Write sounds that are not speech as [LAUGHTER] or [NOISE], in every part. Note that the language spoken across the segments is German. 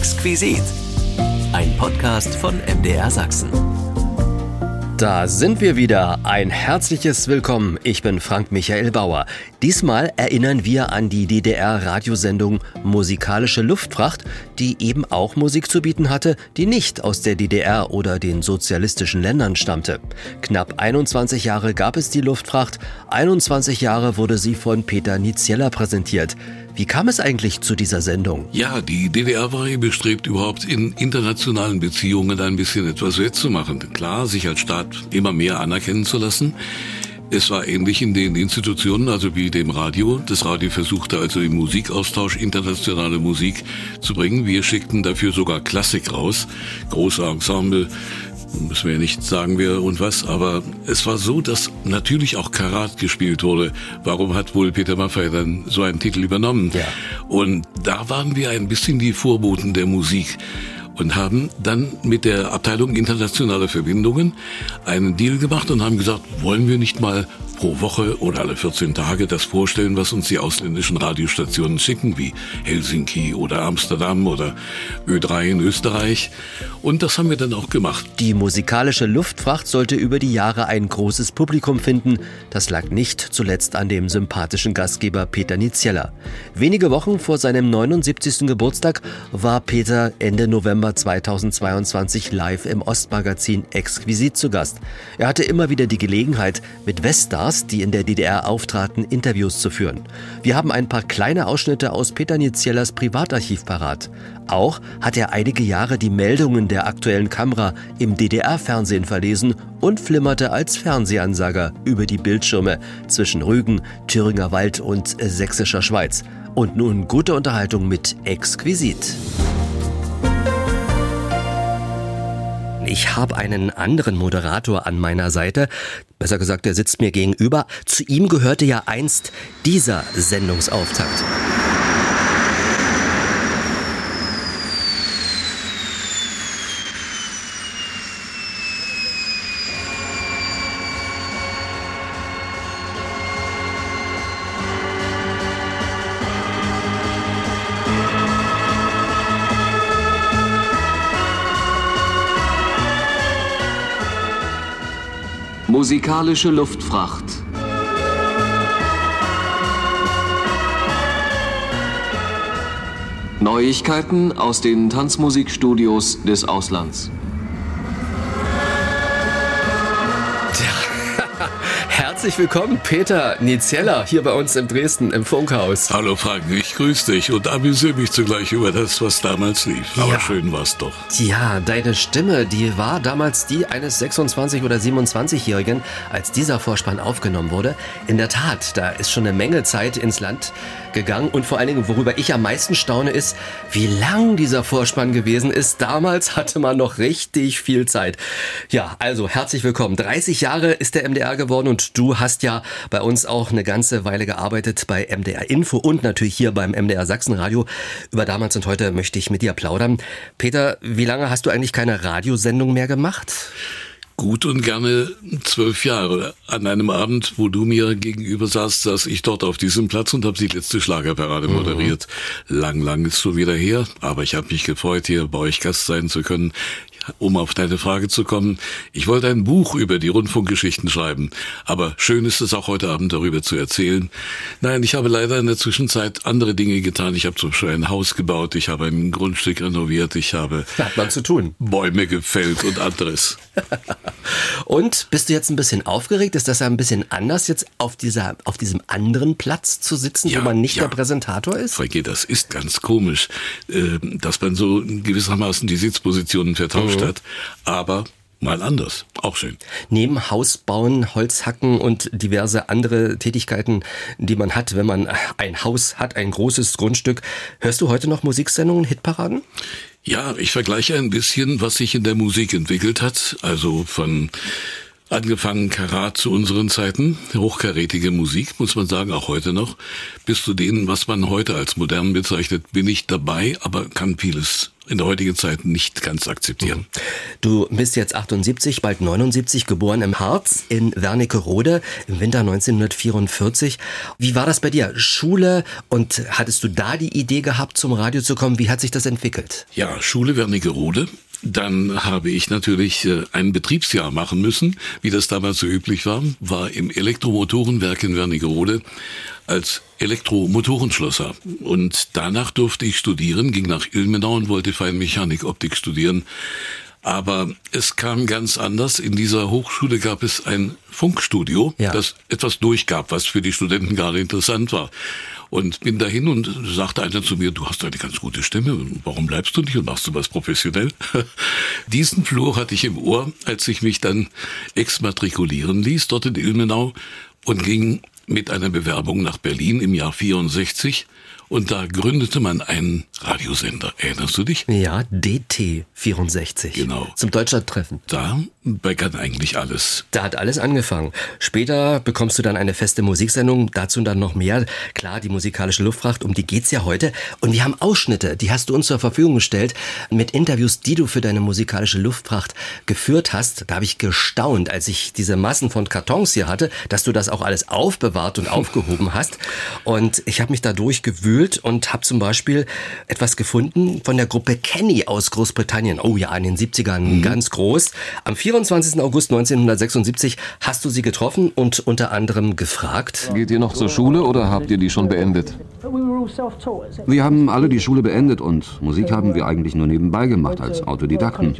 Exquisit. Ein Podcast von MDR Sachsen. Da sind wir wieder. Ein herzliches Willkommen. Ich bin Frank Michael Bauer. Diesmal erinnern wir an die DDR-Radiosendung Musikalische Luftfracht, die eben auch Musik zu bieten hatte, die nicht aus der DDR oder den sozialistischen Ländern stammte. Knapp 21 Jahre gab es die Luftfracht, 21 Jahre wurde sie von Peter Niziella präsentiert. Wie kam es eigentlich zu dieser Sendung? Ja, die DDR war bestrebt, überhaupt in internationalen Beziehungen ein bisschen etwas wettzumachen. Klar, sich als Staat immer mehr anerkennen zu lassen. Es war ähnlich in den Institutionen, also wie dem Radio. Das Radio versuchte also im Musikaustausch internationale Musik zu bringen. Wir schickten dafür sogar Klassik raus. Große Ensemble, müssen wir ja nicht sagen, wer und was, aber es war so, dass natürlich auch Karat gespielt wurde. Warum hat wohl Peter Maffay dann so einen Titel übernommen? Ja. Und da waren wir ein bisschen die Vorboten der Musik und haben dann mit der Abteilung internationale Verbindungen einen Deal gemacht und haben gesagt, wollen wir nicht mal pro Woche oder alle 14 Tage das vorstellen, was uns die ausländischen Radiostationen schicken, wie Helsinki oder Amsterdam oder Ö3 in Österreich. Und das haben wir dann auch gemacht. Die musikalische Luftfracht sollte über die Jahre ein großes Publikum finden. Das lag nicht zuletzt an dem sympathischen Gastgeber Peter Niziella. Wenige Wochen vor seinem 79. Geburtstag war Peter Ende November 2022 live im Ostmagazin Exquisit zu Gast. Er hatte immer wieder die Gelegenheit, mit Weststars Stars, die in der DDR auftraten, Interviews zu führen. Wir haben ein paar kleine Ausschnitte aus Peter Niziellas Privatarchiv parat. Auch hat er einige Jahre die Meldungen der aktuellen Kamera im DDR-Fernsehen verlesen und flimmerte als Fernsehansager über die Bildschirme zwischen Rügen, Thüringer Wald und Sächsischer Schweiz. Und nun gute Unterhaltung mit Exquisit. Ich habe einen anderen Moderator an meiner Seite. Besser gesagt, er sitzt mir gegenüber. Zu ihm gehörte ja einst dieser Sendungsauftakt. Musikalische Luftfracht. Neuigkeiten aus den Tanzmusikstudios des Auslands. Herzlich willkommen, Peter Niziella, hier bei uns in Dresden im Funkhaus. Hallo Frank, ich grüße dich und amüsiere mich zugleich über das, was damals lief. Aber ja. schön war's doch. Ja, deine Stimme, die war damals die eines 26- oder 27-Jährigen, als dieser Vorspann aufgenommen wurde. In der Tat, da ist schon eine Menge Zeit ins Land gegangen und vor allen Dingen, worüber ich am meisten staune, ist, wie lang dieser Vorspann gewesen ist. Damals hatte man noch richtig viel Zeit. Ja, also herzlich willkommen. 30 Jahre ist der MDR geworden und du hast ja bei uns auch eine ganze Weile gearbeitet bei MDR Info und natürlich hier beim MDR Sachsenradio. Über damals und heute möchte ich mit dir plaudern. Peter, wie lange hast du eigentlich keine Radiosendung mehr gemacht? Gut und gerne zwölf Jahre. An einem Abend, wo du mir gegenüber saßt, saß ich dort auf diesem Platz und habe die letzte Schlagerparade mhm. moderiert. Lang, lang ist so wieder her, aber ich habe mich gefreut, hier bei euch Gast sein zu können um auf deine Frage zu kommen, ich wollte ein Buch über die Rundfunkgeschichten schreiben, aber schön ist es auch heute Abend darüber zu erzählen. Nein, ich habe leider in der Zwischenzeit andere Dinge getan. Ich habe zum Beispiel ein Haus gebaut, ich habe ein Grundstück renoviert, ich habe hat man zu tun. Bäume gefällt und anderes. [LAUGHS] und bist du jetzt ein bisschen aufgeregt? Ist das ja ein bisschen anders, jetzt auf dieser auf diesem anderen Platz zu sitzen, ja, wo man nicht ja. der Präsentator ist? Frage, das ist ganz komisch, äh, dass man so gewissermaßen die Sitzpositionen vertauscht Stadt, aber mal anders. Auch schön. Neben Haus bauen, Holz hacken und diverse andere Tätigkeiten, die man hat, wenn man ein Haus hat, ein großes Grundstück, hörst du heute noch Musiksendungen, Hitparaden? Ja, ich vergleiche ein bisschen, was sich in der Musik entwickelt hat. Also von Angefangen Karat zu unseren Zeiten, hochkarätige Musik, muss man sagen, auch heute noch. Bis zu denen, was man heute als modern bezeichnet, bin ich dabei, aber kann vieles in der heutigen Zeit nicht ganz akzeptieren. Du bist jetzt 78, bald 79, geboren im Harz in Wernigerode im Winter 1944. Wie war das bei dir? Schule und hattest du da die Idee gehabt, zum Radio zu kommen? Wie hat sich das entwickelt? Ja, Schule Wernigerode dann habe ich natürlich äh, ein Betriebsjahr machen müssen, wie das damals so üblich war, war im Elektromotorenwerk in Wernigerode als Elektromotorenschlosser. Und danach durfte ich studieren, ging nach Ilmenau und wollte Feinmechanik Optik studieren. Aber es kam ganz anders. In dieser Hochschule gab es ein Funkstudio, ja. das etwas durchgab, was für die Studenten gerade interessant war. Und bin dahin und sagte einer zu mir, du hast eine ganz gute Stimme, warum bleibst du nicht und machst du was professionell? [LAUGHS] Diesen Flur hatte ich im Ohr, als ich mich dann exmatrikulieren ließ, dort in Ilmenau und ging mit einer Bewerbung nach Berlin im Jahr 64 und da gründete man einen Radiosender. Erinnerst du dich? Ja, DT64. Genau. Zum Deutschlandtreffen. Da begann eigentlich alles. Da hat alles angefangen. Später bekommst du dann eine feste Musiksendung, dazu dann noch mehr. Klar, die musikalische Luftfracht, um die geht's ja heute. Und wir haben Ausschnitte, die hast du uns zur Verfügung gestellt, mit Interviews, die du für deine musikalische Luftfracht geführt hast. Da habe ich gestaunt, als ich diese Massen von Kartons hier hatte, dass du das auch alles aufbewahrt und [LAUGHS] aufgehoben hast. Und ich habe mich da durchgewühlt gewühlt und habe zum Beispiel etwas gefunden von der Gruppe Kenny aus Großbritannien. Oh ja, in den 70ern mhm. ganz groß. Am 24. August 1976 hast du sie getroffen und unter anderem gefragt. Geht ihr noch zur Schule oder habt ihr die schon beendet? Wir haben alle die Schule beendet und Musik haben wir eigentlich nur nebenbei gemacht als Autodidakten.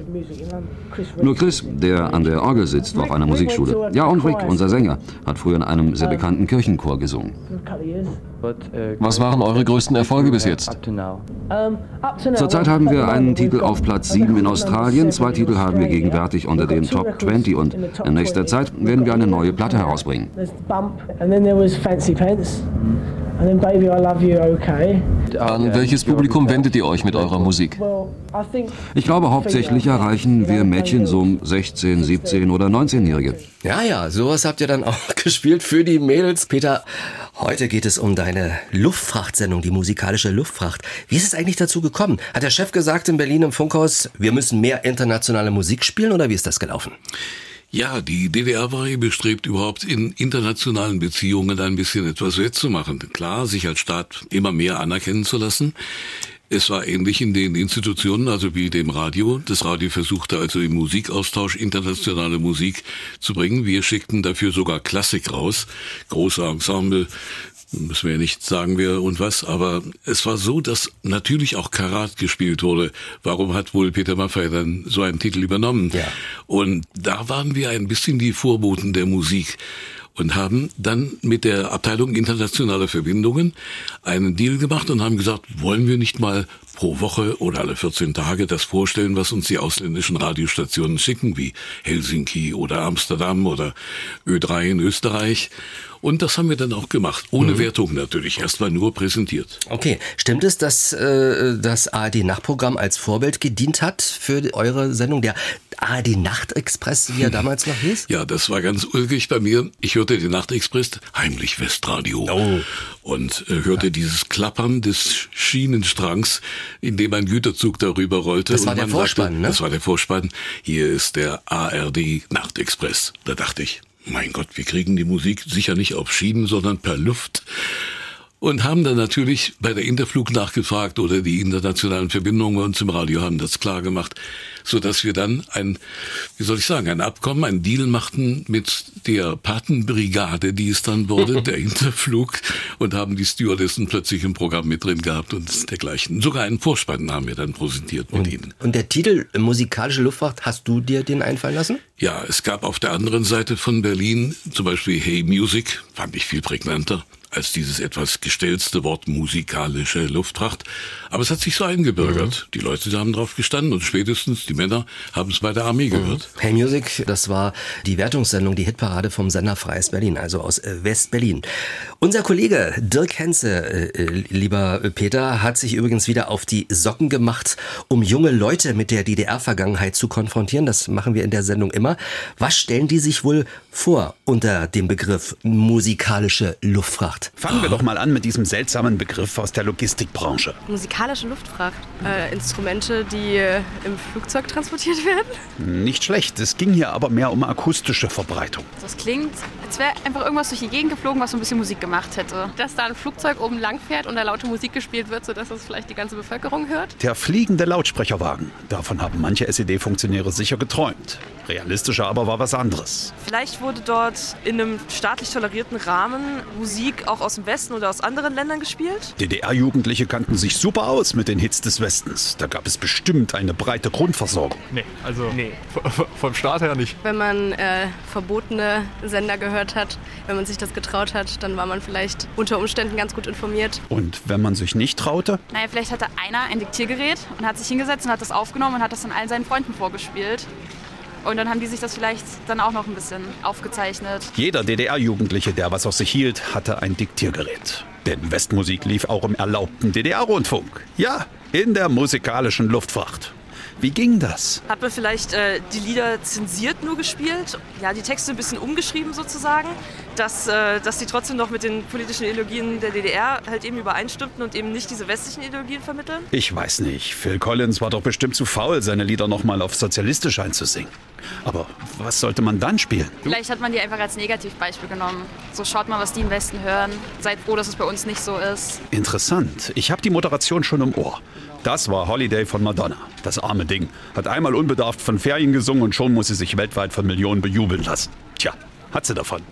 Nur Chris, der an der Orgel sitzt, war auf einer Musikschule. Ja, und Rick, unser Sänger, hat früher in einem sehr bekannten Kirchenchor gesungen. Was waren eure größten Erfolge bis jetzt? Zurzeit haben wir einen Titel auf Platz 7 in Australien, zwei Titel haben wir gegenwärtig unter den Top 20 und in nächster Zeit werden wir eine neue Platte herausbringen. An welches Publikum wendet ihr euch mit eurer Musik? Ich glaube, hauptsächlich erreichen wir Mädchen so 16, 17 oder 19-Jährige. Ja, ja, sowas habt ihr dann auch [LAUGHS] gespielt für die Mädels. Peter, heute geht es um deine Luftfrachtsendung, die musikalische Luftfracht. Wie ist es eigentlich dazu gekommen? Hat der Chef gesagt in Berlin im Funkhaus, wir müssen mehr internationale Musik spielen oder wie ist das gelaufen? Ja, die DDR war bestrebt, überhaupt in internationalen Beziehungen ein bisschen etwas wettzumachen. Klar, sich als Staat immer mehr anerkennen zu lassen. Es war ähnlich in den Institutionen, also wie dem Radio. Das Radio versuchte also im Musikaustausch internationale Musik zu bringen. Wir schickten dafür sogar Klassik raus. Große Ensemble, müssen wir ja nicht sagen, wer und was, aber es war so, dass natürlich auch Karat gespielt wurde. Warum hat wohl Peter Maffay dann so einen Titel übernommen? Ja. Und da waren wir ein bisschen die Vorboten der Musik und haben dann mit der Abteilung internationaler Verbindungen einen Deal gemacht und haben gesagt, wollen wir nicht mal pro Woche oder alle 14 Tage das vorstellen, was uns die ausländischen Radiostationen schicken, wie Helsinki oder Amsterdam oder Ö3 in Österreich. Und das haben wir dann auch gemacht, ohne mhm. Wertung natürlich, erstmal nur präsentiert. Okay, stimmt es, dass äh, das ARD-Nachtprogramm als Vorbild gedient hat für eure Sendung, der ARD Nachtexpress, wie er damals noch hieß? Ja, das war ganz ulkig bei mir. Ich hörte den Nachtexpress, heimlich Westradio, oh. und äh, hörte ja. dieses Klappern des Schienenstrangs, in dem ein Güterzug darüber rollte. Das war der Vorspann, sagte, ne? Das war der Vorspann. Hier ist der ARD Nachtexpress. Da dachte ich, mein Gott, wir kriegen die Musik sicher nicht auf Schienen, sondern per Luft und haben dann natürlich bei der Interflug nachgefragt oder die internationalen Verbindungen bei uns im Radio haben das klar gemacht, so dass wir dann ein, wie soll ich sagen, ein Abkommen, ein Deal machten mit der Patenbrigade, die es dann wurde, [LAUGHS] der Interflug und haben die Stewardessen plötzlich im Programm mit drin gehabt und dergleichen. Sogar einen Vorspann haben wir dann präsentiert mit und, ihnen. Und der Titel musikalische Luftfahrt, hast du dir den einfallen lassen? Ja, es gab auf der anderen Seite von Berlin zum Beispiel Hey Music, fand ich viel prägnanter. Als dieses etwas gestellte Wort musikalische Luftfracht. Aber es hat sich so eingebürgert. Mhm. Die Leute haben drauf gestanden und spätestens die Männer haben es bei der Armee gehört. Mhm. Hey Music, das war die Wertungssendung, die Hitparade vom Sender Freies Berlin, also aus äh, West-Berlin. Unser Kollege Dirk Henze, äh, äh, lieber Peter, hat sich übrigens wieder auf die Socken gemacht, um junge Leute mit der DDR-Vergangenheit zu konfrontieren. Das machen wir in der Sendung immer. Was stellen die sich wohl vor unter dem Begriff musikalische Luftfracht? Fangen wir doch mal an mit diesem seltsamen Begriff aus der Logistikbranche. Musikalische Luftfracht. Äh, Instrumente, die äh, im Flugzeug transportiert werden? Nicht schlecht. Es ging hier aber mehr um akustische Verbreitung. Das klingt, als wäre einfach irgendwas durch die Gegend geflogen, was so ein bisschen Musik gemacht hätte. Dass da ein Flugzeug oben lang fährt und da laute Musik gespielt wird, sodass das vielleicht die ganze Bevölkerung hört? Der fliegende Lautsprecherwagen. Davon haben manche SED-Funktionäre sicher geträumt. Realistischer aber war was anderes. Vielleicht wurde dort in einem staatlich tolerierten Rahmen Musik auch aus dem Westen oder aus anderen Ländern gespielt? DDR-Jugendliche kannten sich super aus mit den Hits des Westens. Da gab es bestimmt eine breite Grundversorgung. Nee, also nee. vom Staat her nicht. Wenn man äh, verbotene Sender gehört hat, wenn man sich das getraut hat, dann war man vielleicht unter Umständen ganz gut informiert. Und wenn man sich nicht traute? Naja, vielleicht hatte einer ein Diktiergerät und hat sich hingesetzt und hat das aufgenommen und hat das dann allen seinen Freunden vorgespielt. Und dann haben die sich das vielleicht dann auch noch ein bisschen aufgezeichnet. Jeder DDR-Jugendliche, der was aus sich hielt, hatte ein Diktiergerät. Denn Westmusik lief auch im erlaubten DDR-Rundfunk. Ja, in der musikalischen Luftfracht. Wie ging das? Hat man vielleicht äh, die Lieder zensiert nur gespielt? Ja, die Texte ein bisschen umgeschrieben sozusagen, dass, äh, dass die trotzdem noch mit den politischen Ideologien der DDR halt eben übereinstimmten und eben nicht diese westlichen Ideologien vermitteln? Ich weiß nicht. Phil Collins war doch bestimmt zu faul, seine Lieder nochmal auf sozialistisch einzusingen. Aber was sollte man dann spielen? Vielleicht hat man die einfach als Negativbeispiel genommen. So schaut mal, was die im Westen hören. Seid froh, dass es bei uns nicht so ist. Interessant. Ich habe die Moderation schon im Ohr. Das war Holiday von Madonna. Das arme Ding. Hat einmal unbedarft von Ferien gesungen und schon muss sie sich weltweit von Millionen bejubeln lassen. Tja, hat sie davon.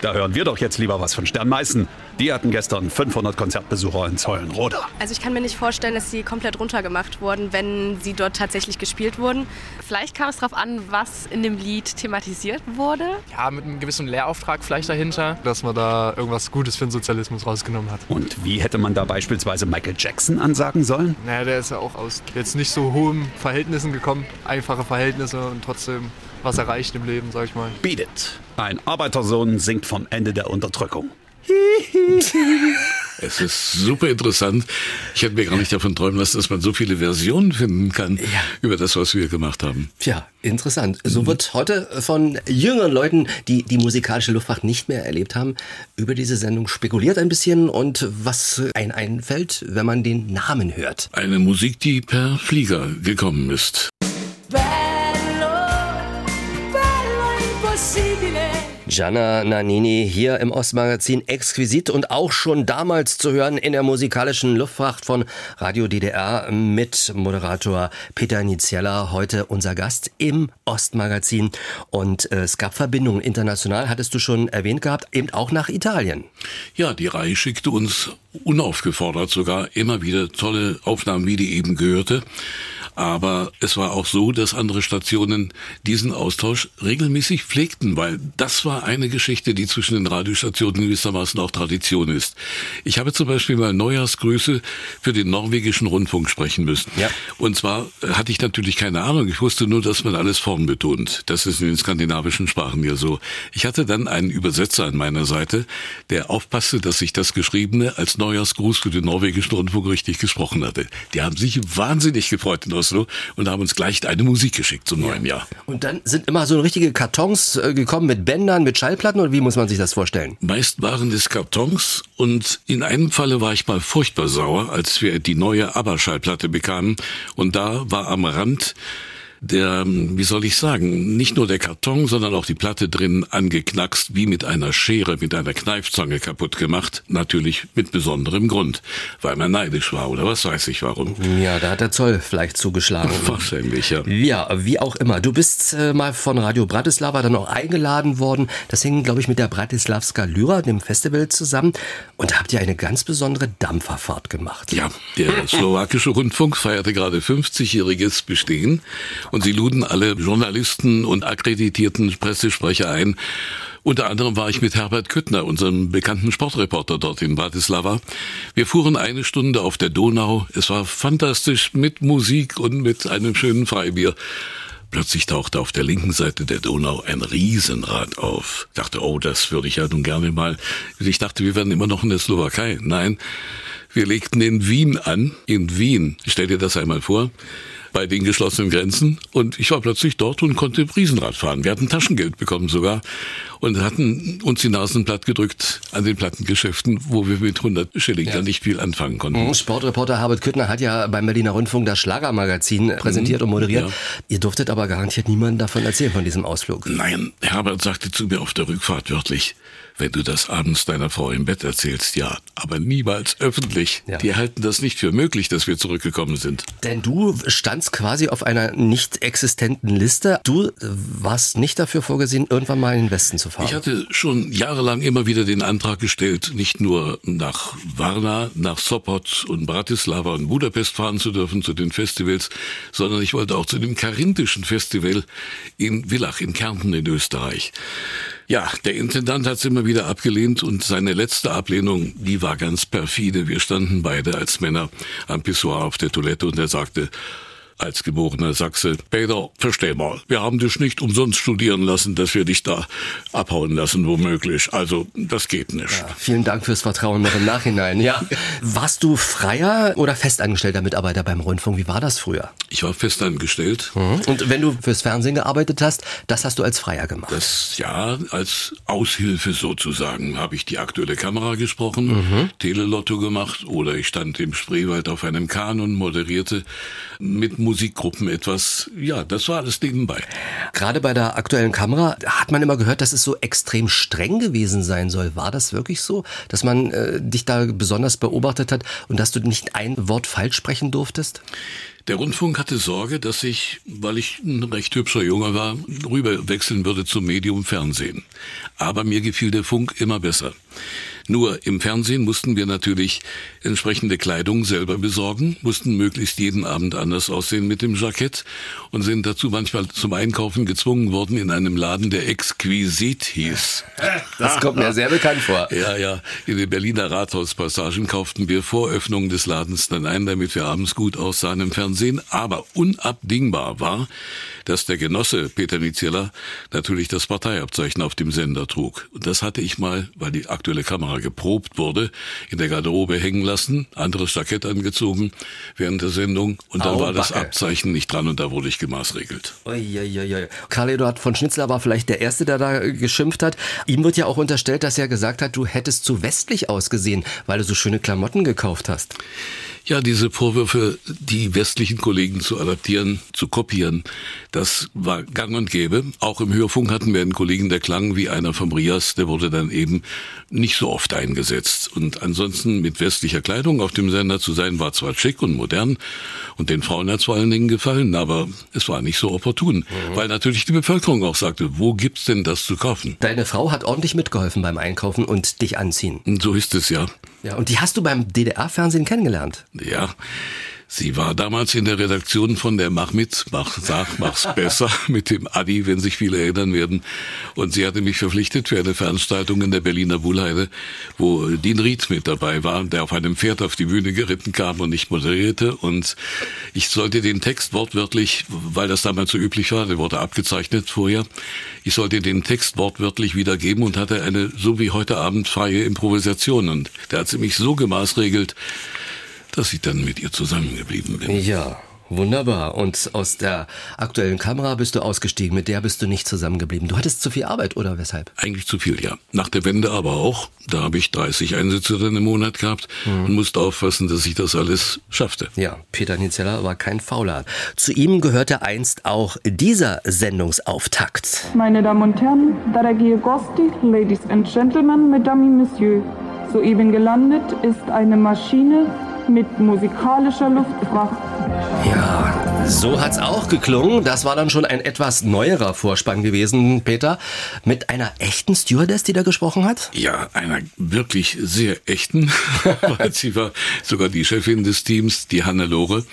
Da hören wir doch jetzt lieber was von Stern Meißen. Die hatten gestern 500 Konzertbesucher in Zeulenroda. Also ich kann mir nicht vorstellen, dass sie komplett runtergemacht wurden, wenn sie dort tatsächlich gespielt wurden. Vielleicht kam es darauf an, was in dem Lied thematisiert wurde. Ja, mit einem gewissen Lehrauftrag vielleicht dahinter, dass man da irgendwas Gutes für den Sozialismus rausgenommen hat. Und wie hätte man da beispielsweise Michael Jackson ansagen sollen? Naja, der ist ja auch aus jetzt nicht so hohen Verhältnissen gekommen. Einfache Verhältnisse und trotzdem was erreicht im Leben, sag ich mal. Beat it. Ein Arbeitersohn singt vom Ende der Unterdrückung. [LAUGHS] Es ist super interessant. Ich hätte mir gar nicht davon träumen lassen, dass man so viele Versionen finden kann ja. über das, was wir gemacht haben. Tja, interessant. So mhm. wird heute von jüngeren Leuten, die die musikalische Luftfahrt nicht mehr erlebt haben, über diese Sendung spekuliert ein bisschen und was ein einfällt, wenn man den Namen hört. Eine Musik, die per Flieger gekommen ist. Gianna Nannini hier im Ostmagazin exquisit und auch schon damals zu hören in der musikalischen Luftfracht von Radio DDR mit Moderator Peter Niziella, heute unser Gast im Ostmagazin. Und äh, es gab Verbindungen international, hattest du schon erwähnt gehabt, eben auch nach Italien. Ja, die Reihe schickte uns unaufgefordert sogar immer wieder tolle Aufnahmen, wie die eben gehörte. Aber es war auch so, dass andere Stationen diesen Austausch regelmäßig pflegten, weil das war eine Geschichte, die zwischen den Radiostationen gewissermaßen auch Tradition ist. Ich habe zum Beispiel mal Neujahrsgrüße für den norwegischen Rundfunk sprechen müssen. Ja. Und zwar hatte ich natürlich keine Ahnung. Ich wusste nur, dass man alles Form betont. Das ist in den skandinavischen Sprachen ja so. Ich hatte dann einen Übersetzer an meiner Seite, der aufpasste, dass ich das Geschriebene als Neujahrsgruß für den norwegischen Rundfunk richtig gesprochen hatte. Die haben sich wahnsinnig gefreut in Oslo und haben uns gleich eine Musik geschickt zum neuen Jahr. Und dann sind immer so richtige Kartons äh, gekommen mit Bändern, mit Schallplatten oder wie muss man sich das vorstellen? Meist waren es Kartons und in einem Falle war ich mal furchtbar sauer, als wir die neue ABBA-Schallplatte bekamen und da war am Rand der, wie soll ich sagen, nicht nur der Karton, sondern auch die Platte drin angeknackst, wie mit einer Schere, mit einer Kneifzange kaputt gemacht. Natürlich mit besonderem Grund, weil man neidisch war oder was weiß ich warum. Ja, da hat der Zoll vielleicht zugeschlagen. [LAUGHS] Wahrscheinlich, ja. Ja, wie auch immer. Du bist äh, mal von Radio Bratislava dann auch eingeladen worden. Das hing, glaube ich, mit der Bratislavska Lyra, dem Festival, zusammen. Und da habt ihr eine ganz besondere Dampferfahrt gemacht. Ja, der [LAUGHS] slowakische Rundfunk feierte gerade 50-jähriges Bestehen und sie luden alle Journalisten und akkreditierten Pressesprecher ein, Unter anderem war ich mit Herbert Küttner, unserem bekannten Sportreporter dort in Bratislava. Wir fuhren eine Stunde auf der Donau. Es war fantastisch mit Musik und mit einem schönen Freibier. Plötzlich tauchte auf der linken Seite der Donau ein Riesenrad auf. Ich dachte, oh, das würde ich ja nun gerne mal. Ich dachte, wir wären immer noch in der Slowakei. Nein, wir legten in Wien an. In Wien. Stell dir das einmal vor bei den geschlossenen Grenzen. Und ich war plötzlich dort und konnte Riesenrad fahren. Wir hatten Taschengeld bekommen sogar und hatten uns die Nasen platt gedrückt an den Plattengeschäften, wo wir mit 100 Schilling ja. dann nicht viel anfangen konnten. Mhm. Sportreporter Herbert Küttner hat ja beim Berliner Rundfunk das Schlagermagazin mhm. präsentiert und moderiert. Ja. Ihr durftet aber garantiert niemandem davon erzählen, von diesem Ausflug. Nein, Herbert sagte zu mir auf der Rückfahrt wörtlich, wenn du das abends deiner Frau im Bett erzählst, ja, aber niemals öffentlich. Ja. Die halten das nicht für möglich, dass wir zurückgekommen sind. Denn du standst quasi auf einer nicht existenten Liste. Du warst nicht dafür vorgesehen, irgendwann mal in den Westen zu fahren. Ich hatte schon jahrelang immer wieder den Antrag gestellt, nicht nur nach Varna, nach Sopot und Bratislava und Budapest fahren zu dürfen zu den Festivals, sondern ich wollte auch zu dem Karinthischen Festival in Villach in Kärnten in Österreich. Ja, der Intendant hat es immer wieder abgelehnt und seine letzte Ablehnung, die war ganz perfide. Wir standen beide als Männer am Pissoir auf der Toilette und er sagte, als geborener Sachse. Peter, versteh mal, wir haben dich nicht umsonst studieren lassen, dass wir dich da abhauen lassen, womöglich. Also, das geht nicht. Ja, vielen Dank fürs Vertrauen noch im Nachhinein. Ja. Warst du freier oder festangestellter Mitarbeiter beim Rundfunk? Wie war das früher? Ich war festangestellt. Mhm. Und wenn du fürs Fernsehen gearbeitet hast, das hast du als Freier gemacht? Das, ja, als Aushilfe sozusagen habe ich die aktuelle Kamera gesprochen, mhm. Telelotto gemacht oder ich stand im Spreewald auf einem Kahn und moderierte mit Musikgruppen etwas. Ja, das war alles nebenbei. Gerade bei der aktuellen Kamera hat man immer gehört, dass es so extrem streng gewesen sein soll. War das wirklich so, dass man äh, dich da besonders beobachtet hat und dass du nicht ein Wort falsch sprechen durftest? Der Rundfunk hatte Sorge, dass ich, weil ich ein recht hübscher Junge war, rüber wechseln würde zum Medium Fernsehen. Aber mir gefiel der Funk immer besser. Nur im Fernsehen mussten wir natürlich entsprechende Kleidung selber besorgen, mussten möglichst jeden Abend anders aussehen mit dem Jackett und sind dazu manchmal zum Einkaufen gezwungen worden in einem Laden, der Exquisit hieß. [LAUGHS] Das kommt mir sehr bekannt vor. Ja, ja. In den Berliner Rathauspassagen kauften wir vor Öffnung des Ladens dann ein, damit wir abends gut aussahen im Fernsehen. Aber unabdingbar war, dass der Genosse Peter Niziella natürlich das Parteiabzeichen auf dem Sender trug. Und das hatte ich mal, weil die aktuelle Kamera geprobt wurde, in der Garderobe hängen lassen, anderes Jackett angezogen während der Sendung und dann Au, war das Backe. Abzeichen nicht dran und da wurde ich gemaßregelt. Karl Eduard von Schnitzler war vielleicht der Erste, der da geschimpft hat. Ihm wird ja auch unterstellt, dass er gesagt hat, du hättest zu westlich ausgesehen, weil du so schöne Klamotten gekauft hast. Ja, diese Vorwürfe, die westlichen Kollegen zu adaptieren, zu kopieren, das war gang und gäbe. Auch im Hörfunk hatten wir einen Kollegen, der klang wie einer vom Rias, der wurde dann eben nicht so oft eingesetzt. Und ansonsten mit westlicher Kleidung auf dem Sender zu sein, war zwar schick und modern und den Frauen hat es vor allen Dingen gefallen, aber es war nicht so opportun, mhm. weil natürlich die Bevölkerung auch sagte, wo gibt's denn das zu kaufen? Deine Frau hat ordentlich mitgeholfen beim Einkaufen und dich anziehen. So ist es ja. Ja, und die hast du beim DDR-Fernsehen kennengelernt? Ja. Sie war damals in der Redaktion von der Mach mit, mach, sag, mach's [LAUGHS] besser mit dem Adi, wenn sich viele erinnern werden. Und sie hatte mich verpflichtet für eine Veranstaltung in der Berliner Wuhlheide, wo Dean Ried mit dabei war, der auf einem Pferd auf die Bühne geritten kam und ich moderierte. Und ich sollte den Text wortwörtlich, weil das damals so üblich war, der wurde abgezeichnet vorher, ich sollte den Text wortwörtlich wiedergeben und hatte eine, so wie heute Abend, freie Improvisation. Und der hat sie mich so gemaßregelt, dass ich dann mit ihr zusammengeblieben bin. Ja. Wunderbar. Und aus der aktuellen Kamera bist du ausgestiegen, mit der bist du nicht zusammengeblieben. Du hattest zu viel Arbeit oder weshalb? Eigentlich zu viel, ja. Nach der Wende aber auch. Da habe ich 30 Einsätze dann im Monat gehabt mhm. und musste aufpassen, dass ich das alles schaffte. Ja, Peter Nizeller war kein Fauler. Zu ihm gehörte einst auch dieser Sendungsauftakt. Meine Damen und Herren, daragie Gosti, Ladies and Gentlemen, Mesdames et Messieurs. Soeben gelandet ist eine Maschine mit musikalischer Luftfracht. Ja, so hat's auch geklungen. Das war dann schon ein etwas neuerer Vorspann gewesen, Peter. Mit einer echten Stewardess, die da gesprochen hat? Ja, einer wirklich sehr echten. [LAUGHS] Weil sie war sogar die Chefin des Teams, die Hannelore.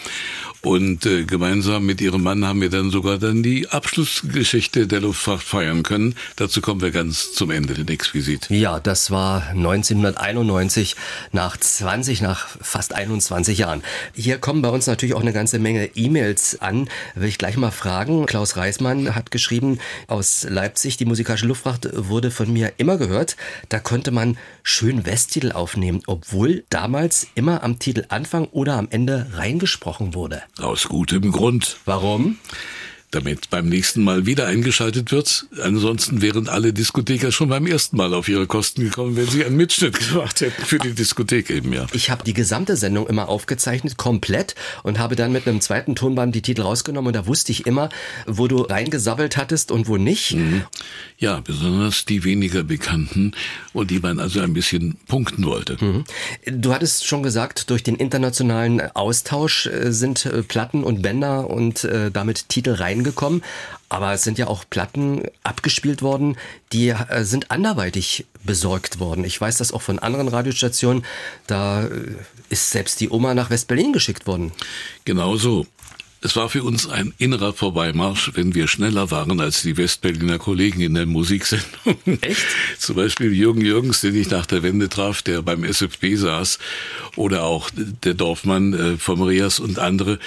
Und äh, gemeinsam mit ihrem Mann haben wir dann sogar dann die Abschlussgeschichte der Luftfahrt feiern können. Dazu kommen wir ganz zum Ende, den Exquisit. Ja, das war 1991, nach 20, nach fast 21 Jahren. Hier kommen bei uns natürlich auch eine ganze Menge E-Mails an. Will ich gleich mal fragen. Klaus Reismann hat geschrieben aus Leipzig, die musikalische Luftfracht wurde von mir immer gehört. Da konnte man schön Westtitel aufnehmen, obwohl damals immer am Titelanfang oder am Ende reingesprochen wurde. Aus gutem Grund. Warum? Damit beim nächsten Mal wieder eingeschaltet wird. Ansonsten wären alle Diskotheker schon beim ersten Mal auf ihre Kosten gekommen, wenn sie einen Mitschnitt gemacht hätten für die Diskothek eben, ja. Ich habe die gesamte Sendung immer aufgezeichnet, komplett, und habe dann mit einem zweiten Tonband die Titel rausgenommen und da wusste ich immer, wo du reingesabbelt hattest und wo nicht. Mhm. Ja, besonders die weniger bekannten und die man also ein bisschen punkten wollte. Mhm. Du hattest schon gesagt, durch den internationalen Austausch äh, sind äh, Platten und Bänder und äh, damit Titel rein angekommen. Aber es sind ja auch Platten abgespielt worden, die äh, sind anderweitig besorgt worden. Ich weiß das auch von anderen Radiostationen. Da äh, ist selbst die Oma nach West-Berlin geschickt worden. Genauso. Es war für uns ein innerer Vorbeimarsch, wenn wir schneller waren als die Westberliner Kollegen in der Musiksendung. Echt? [LAUGHS] Zum Beispiel Jürgen Jürgens, den ich nach der Wende traf, der beim SFB saß, oder auch der Dorfmann äh, vom Rias und andere.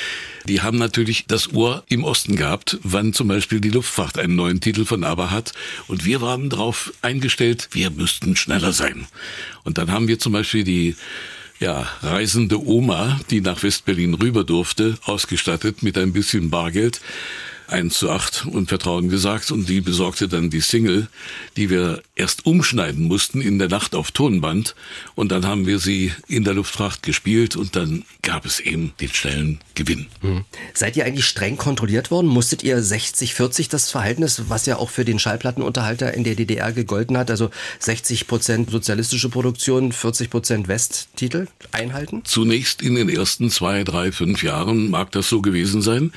Die haben natürlich das Ohr im Osten gehabt, wann zum Beispiel die Luftfahrt einen neuen Titel von ABBA hat. Und wir waren darauf eingestellt, wir müssten schneller sein. Und dann haben wir zum Beispiel die ja, reisende Oma, die nach Westberlin rüber durfte, ausgestattet mit ein bisschen Bargeld. 1 zu 8 und Vertrauen gesagt und die besorgte dann die Single, die wir erst umschneiden mussten in der Nacht auf Tonband und dann haben wir sie in der Luftfracht gespielt und dann gab es eben den schnellen Gewinn. Hm. Seid ihr eigentlich streng kontrolliert worden? Musstet ihr 60-40 das Verhältnis, was ja auch für den Schallplattenunterhalter in der DDR gegolten hat, also 60 Prozent sozialistische Produktion, 40 Prozent Westtitel einhalten? Zunächst in den ersten zwei, drei, fünf Jahren mag das so gewesen sein.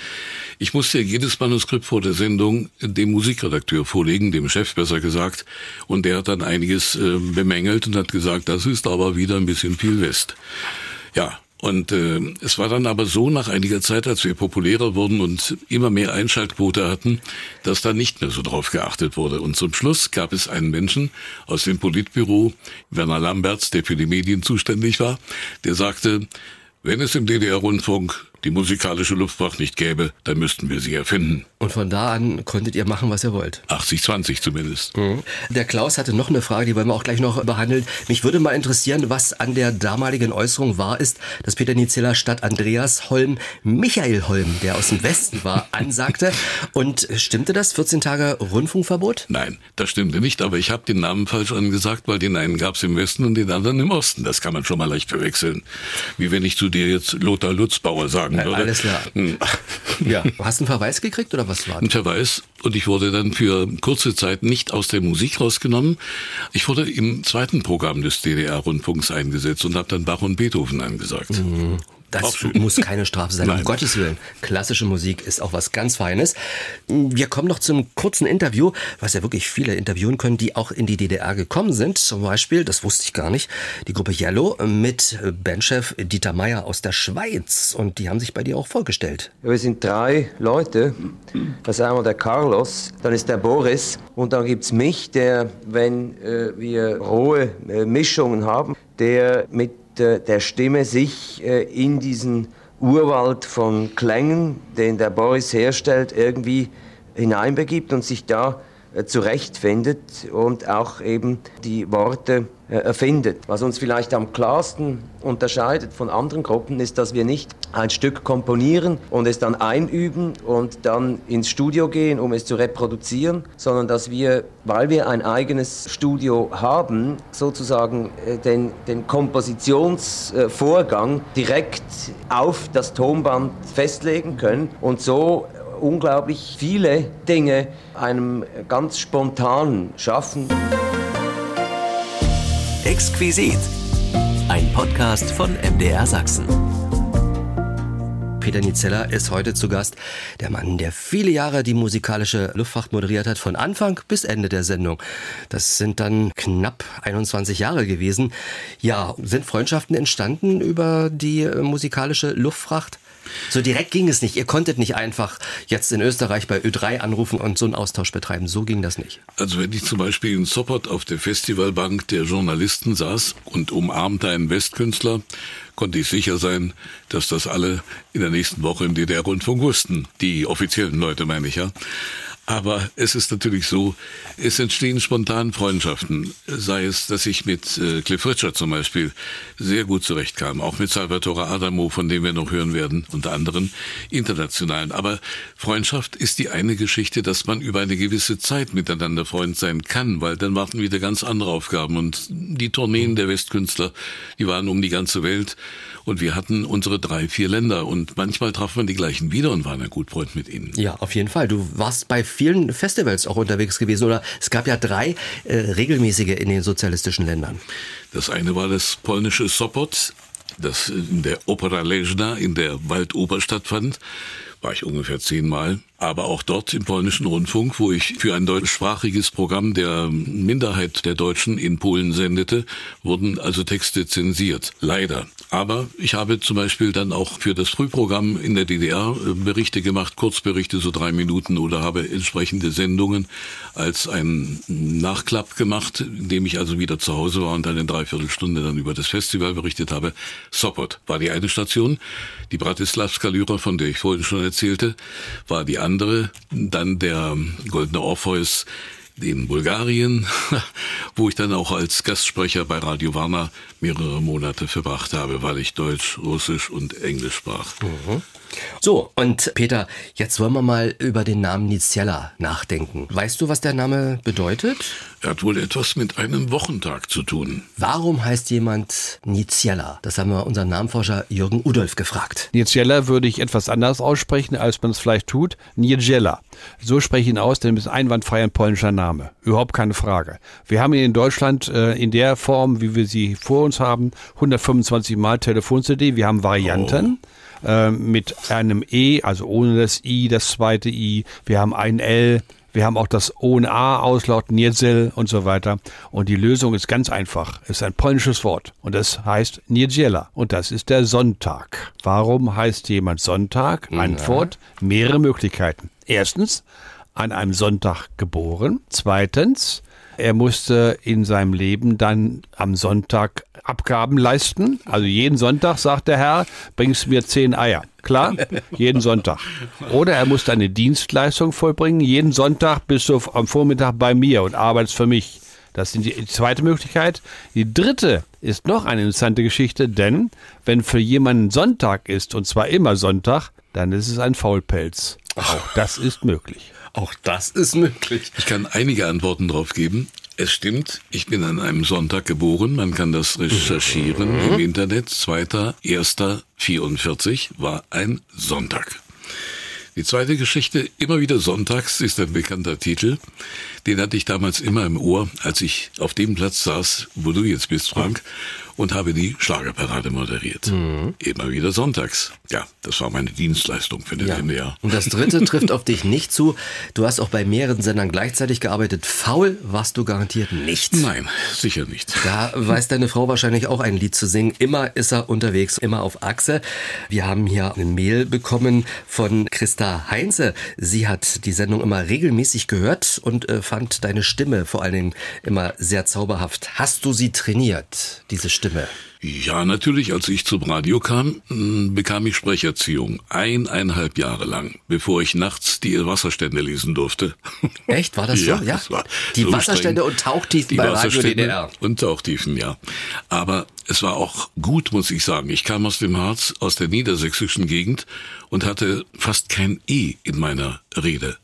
Ich musste jedes Manuskript vor der Sendung dem Musikredakteur vorlegen, dem Chef besser gesagt, und der hat dann einiges äh, bemängelt und hat gesagt, das ist aber wieder ein bisschen viel West. Ja, und äh, es war dann aber so nach einiger Zeit, als wir populärer wurden und immer mehr Einschaltquote hatten, dass da nicht mehr so drauf geachtet wurde. Und zum Schluss gab es einen Menschen aus dem Politbüro, Werner Lamberts, der für die Medien zuständig war, der sagte, wenn es im DDR-Rundfunk die musikalische Luftfracht nicht gäbe, dann müssten wir sie erfinden. Und von da an konntet ihr machen, was ihr wollt. 80-20 zumindest. Mhm. Der Klaus hatte noch eine Frage, die wollen wir auch gleich noch behandeln. Mich würde mal interessieren, was an der damaligen Äußerung wahr ist, dass Peter Nizela statt Andreas Holm Michael Holm, der aus dem Westen war, [LAUGHS] ansagte. Und stimmte das? 14 Tage Rundfunkverbot? Nein, das stimmte nicht, aber ich habe den Namen falsch angesagt, weil den einen gab es im Westen und den anderen im Osten. Das kann man schon mal leicht verwechseln. Wie wenn ich zu dir jetzt Lothar Lutzbauer sagen sagen würde. Alles klar. Hm. [LAUGHS] Ja. Hast du einen Verweis gekriegt oder was war das? Ein Verweis und ich wurde dann für kurze Zeit nicht aus der Musik rausgenommen. Ich wurde im zweiten Programm des DDR-Rundfunks eingesetzt und habe dann Bach und Beethoven angesagt. Mhm. Das muss keine Strafe sein, Nein. um Gottes Willen. Klassische Musik ist auch was ganz Feines. Wir kommen noch zum kurzen Interview, was ja wirklich viele interviewen können, die auch in die DDR gekommen sind. Zum Beispiel, das wusste ich gar nicht, die Gruppe Yellow mit Bandchef Dieter Meier aus der Schweiz. Und die haben sich bei dir auch vorgestellt. Wir sind drei Leute. Das ist einmal der Carlos, dann ist der Boris und dann gibt es mich, der, wenn äh, wir rohe äh, Mischungen haben, der mit der Stimme sich äh, in diesen Urwald von Klängen, den der Boris herstellt, irgendwie hineinbegibt und sich da äh, zurechtfindet und auch eben die Worte äh, erfindet. Was uns vielleicht am klarsten unterscheidet von anderen Gruppen, ist, dass wir nicht ein Stück komponieren und es dann einüben und dann ins Studio gehen, um es zu reproduzieren, sondern dass wir, weil wir ein eigenes Studio haben, sozusagen äh, den, den Kompositionsvorgang direkt auf das Tonband festlegen können und so unglaublich viele Dinge einem ganz spontan schaffen. Exquisit. Ein Podcast von MDR Sachsen. Peter Nizella ist heute zu Gast. Der Mann, der viele Jahre die musikalische Luftfahrt moderiert hat, von Anfang bis Ende der Sendung. Das sind dann knapp 21 Jahre gewesen. Ja, sind Freundschaften entstanden über die musikalische Luftfracht? So direkt ging es nicht. Ihr konntet nicht einfach jetzt in Österreich bei Ö3 anrufen und so einen Austausch betreiben. So ging das nicht. Also wenn ich zum Beispiel in Sopot auf der Festivalbank der Journalisten saß und umarmte einen Westkünstler, konnte ich sicher sein, dass das alle in der nächsten Woche im DDR-Rundfunk wussten. Die offiziellen Leute meine ich ja. Aber es ist natürlich so, es entstehen spontan Freundschaften. Sei es, dass ich mit äh, Cliff Richard zum Beispiel sehr gut zurechtkam, auch mit Salvatore Adamo, von dem wir noch hören werden, unter anderem internationalen. Aber Freundschaft ist die eine Geschichte, dass man über eine gewisse Zeit miteinander Freund sein kann, weil dann warten wieder ganz andere Aufgaben. Und die Tourneen der Westkünstler, die waren um die ganze Welt. Und wir hatten unsere drei, vier Länder. Und manchmal traf man die gleichen wieder und waren ein gut Freund mit ihnen. Ja, auf jeden Fall. Du warst bei vielen Festivals auch unterwegs gewesen. Oder es gab ja drei äh, regelmäßige in den sozialistischen Ländern. Das eine war das polnische Sopot, das in der Opera Lejna in der Waldoper stattfand. War ich ungefähr zehnmal aber auch dort im polnischen Rundfunk, wo ich für ein deutschsprachiges Programm der Minderheit der Deutschen in Polen sendete, wurden also Texte zensiert. Leider. Aber ich habe zum Beispiel dann auch für das Frühprogramm in der DDR äh, Berichte gemacht, Kurzberichte, so drei Minuten, oder habe entsprechende Sendungen als ein Nachklapp gemacht, indem ich also wieder zu Hause war und eine Dreiviertelstunde dann über das Festival berichtet habe. Sopot war die eine Station. Die Bratislavska Lyra, von der ich vorhin schon erzählte, war die andere. Dann der Goldene Orpheus in Bulgarien, [LAUGHS] wo ich dann auch als Gastsprecher bei Radio Warner mehrere Monate verbracht habe, weil ich Deutsch, Russisch und Englisch sprach. Mhm. So, und Peter, jetzt wollen wir mal über den Namen Nizella nachdenken. Weißt du, was der Name bedeutet? Er hat wohl etwas mit einem Wochentag zu tun. Warum heißt jemand Nizella? Das haben wir unseren Namenforscher Jürgen Udolf gefragt. Nizella würde ich etwas anders aussprechen, als man es vielleicht tut. Nigella. So spreche ich ihn aus, denn es ist einwandfrei ein polnischer Name. Überhaupt keine Frage. Wir haben ihn in Deutschland äh, in der Form, wie wir sie vor uns haben, 125 Mal Telefon-CD. Wir haben Varianten. Oh äh, mit einem E, also ohne das I, das zweite I. Wir haben ein L. Wir haben auch das O und A auslaut, Niedziel und so weiter. Und die Lösung ist ganz einfach. Es ist ein polnisches Wort und es heißt Niedziela. Und das ist der Sonntag. Warum heißt jemand Sonntag? Antwort, mehrere Möglichkeiten. Erstens, an einem Sonntag geboren. Zweitens, er musste in seinem Leben dann am Sonntag Abgaben leisten. Also jeden Sonntag, sagt der Herr, bringst mir zehn Eier. Klar? Jeden Sonntag. Oder er musste eine Dienstleistung vollbringen. Jeden Sonntag bist du am Vormittag bei mir und arbeitest für mich. Das ist die zweite Möglichkeit. Die dritte ist noch eine interessante Geschichte, denn wenn für jemanden Sonntag ist, und zwar immer Sonntag, dann ist es ein Faulpelz. Auch das ist möglich. Auch das ist möglich. Ich kann einige Antworten drauf geben. Es stimmt, ich bin an einem Sonntag geboren. Man kann das recherchieren mhm. im Internet. 2.1.44 war ein Sonntag. Die zweite Geschichte, immer wieder sonntags, ist ein bekannter Titel. Den hatte ich damals immer im Ohr, als ich auf dem Platz saß, wo du jetzt bist, Frank und habe die Schlagerparade moderiert. Mhm. Immer wieder sonntags. Ja, das war meine Dienstleistung für den ja. NDR. Und das dritte trifft auf dich nicht zu. Du hast auch bei mehreren Sendern gleichzeitig gearbeitet. Faul warst du garantiert nicht. Nein, sicher nicht. Da weiß deine Frau wahrscheinlich auch ein Lied zu singen. Immer ist er unterwegs, immer auf Achse. Wir haben hier eine Mail bekommen von Christa Heinze. Sie hat die Sendung immer regelmäßig gehört und äh, fand deine Stimme vor allen Dingen immer sehr zauberhaft. Hast du sie trainiert, diese Stimme? Stimme. Ja, natürlich. Als ich zum Radio kam, hm, bekam ich Sprecherziehung. Eineinhalb Jahre lang, bevor ich nachts die Wasserstände lesen durfte. [LAUGHS] Echt? War das ja, so? Ja. Das war die so Wasserstände streng. und Tauchtiefen die bei Radio DDR. Und Tauchtiefen, ja. Aber es war auch gut, muss ich sagen. Ich kam aus dem Harz, aus der niedersächsischen Gegend und hatte fast kein E in meiner Rede.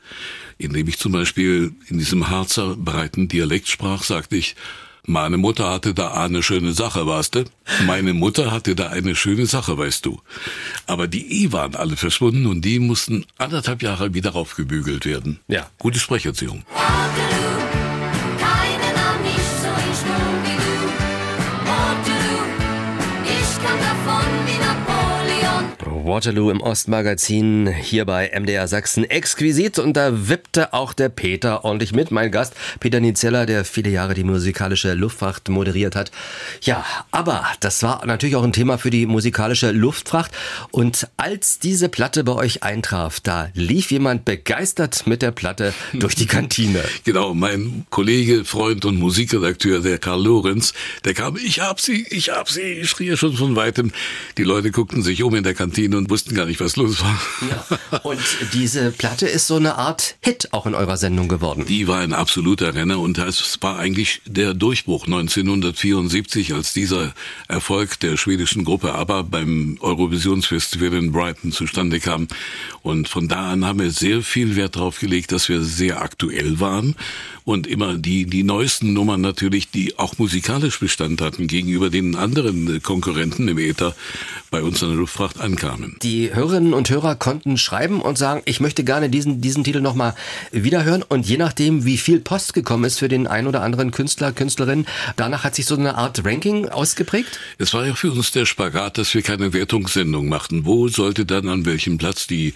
Indem ich zum Beispiel in diesem Harzer breiten Dialekt sprach, sagte ich, meine Mutter hatte da eine schöne Sache, weißt du? Meine Mutter hatte da eine schöne Sache, weißt du. Aber die E waren alle verschwunden und die mussten anderthalb Jahre wieder raufgebügelt werden. Ja. Gute Sprecherziehung. Waterloo im Ostmagazin hier bei MDR Sachsen exquisit und da wippte auch der Peter ordentlich mit. Mein Gast, Peter Nizella, der viele Jahre die musikalische Luftfracht moderiert hat. Ja, aber das war natürlich auch ein Thema für die musikalische Luftfracht. Und als diese Platte bei euch eintraf, da lief jemand begeistert mit der Platte [LAUGHS] durch die Kantine. Genau, mein Kollege, Freund und Musikredakteur, der Karl Lorenz, der kam, ich hab sie, ich hab sie, ich schrie schon von weitem. Die Leute guckten sich um in der Kantine und wussten gar nicht, was los war. Ja. Und diese Platte ist so eine Art Hit auch in eurer Sendung geworden. Die war ein absoluter Renner und das war eigentlich der Durchbruch 1974, als dieser Erfolg der schwedischen Gruppe ABBA beim Eurovisionsfestival in Brighton zustande kam. Und von da an haben wir sehr viel Wert darauf gelegt, dass wir sehr aktuell waren und immer die, die neuesten Nummern natürlich, die auch musikalisch Bestand hatten gegenüber den anderen Konkurrenten im Äther bei uns in der Luftfracht ankamen. Die Hörerinnen und Hörer konnten schreiben und sagen, ich möchte gerne diesen, diesen Titel nochmal wiederhören und je nachdem, wie viel Post gekommen ist für den ein oder anderen Künstler, Künstlerin, danach hat sich so eine Art Ranking ausgeprägt? Es war ja für uns der Spagat, dass wir keine Wertungssendung machten. Wo sollte dann an welchem Platz die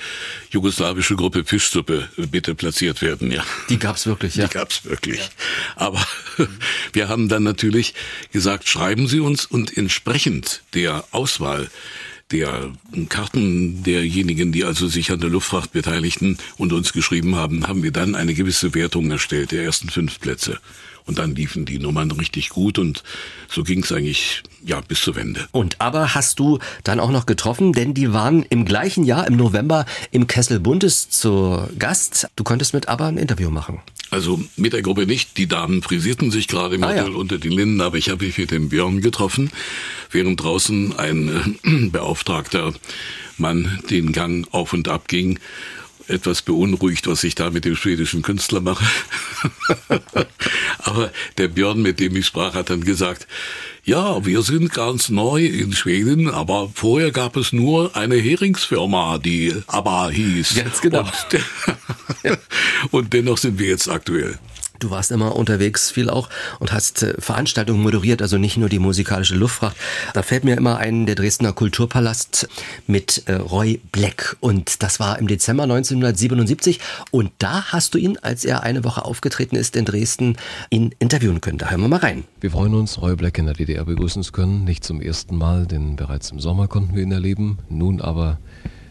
jugoslawische Gruppe Fischsuppe bitte platziert werden? Ja. Die gab's wirklich, ja. Die gab's wirklich. Ja. Aber [LAUGHS] wir haben dann natürlich gesagt, schreiben Sie uns und entsprechend der Auswahl der Karten derjenigen, die also sich an der Luftfracht beteiligten und uns geschrieben haben, haben wir dann eine gewisse Wertung erstellt, der ersten fünf Plätze. Und dann liefen die Nummern richtig gut und so ging es eigentlich ja bis zur Wende. Und aber hast du dann auch noch getroffen, denn die waren im gleichen Jahr im November im Kessel Bundes zu Gast. Du konntest mit aber ein Interview machen. Also mit der Gruppe nicht. Die Damen frisierten sich gerade im ah, Hotel ja. unter den Linden, aber ich habe mich mit dem Björn getroffen, während draußen ein äh, [CLEARS THROAT] beauftragter Mann den Gang auf und ab ging etwas beunruhigt, was ich da mit dem schwedischen Künstler mache. [LAUGHS] Aber der Björn, mit dem ich sprach, hat dann gesagt, ja, wir sind ganz neu in Schweden, aber vorher gab es nur eine Heringsfirma, die ABBA hieß. Ganz genau. Und, [LAUGHS] und dennoch sind wir jetzt aktuell. Du warst immer unterwegs viel auch und hast äh, Veranstaltungen moderiert, also nicht nur die musikalische Luftfracht. Da fällt mir immer ein, der Dresdner Kulturpalast mit äh, Roy Black. Und das war im Dezember 1977. Und da hast du ihn, als er eine Woche aufgetreten ist in Dresden, ihn interviewen können. Da hören wir mal rein. Wir freuen uns, Roy Black in der DDR begrüßen zu können. Nicht zum ersten Mal, denn bereits im Sommer konnten wir ihn erleben. Nun aber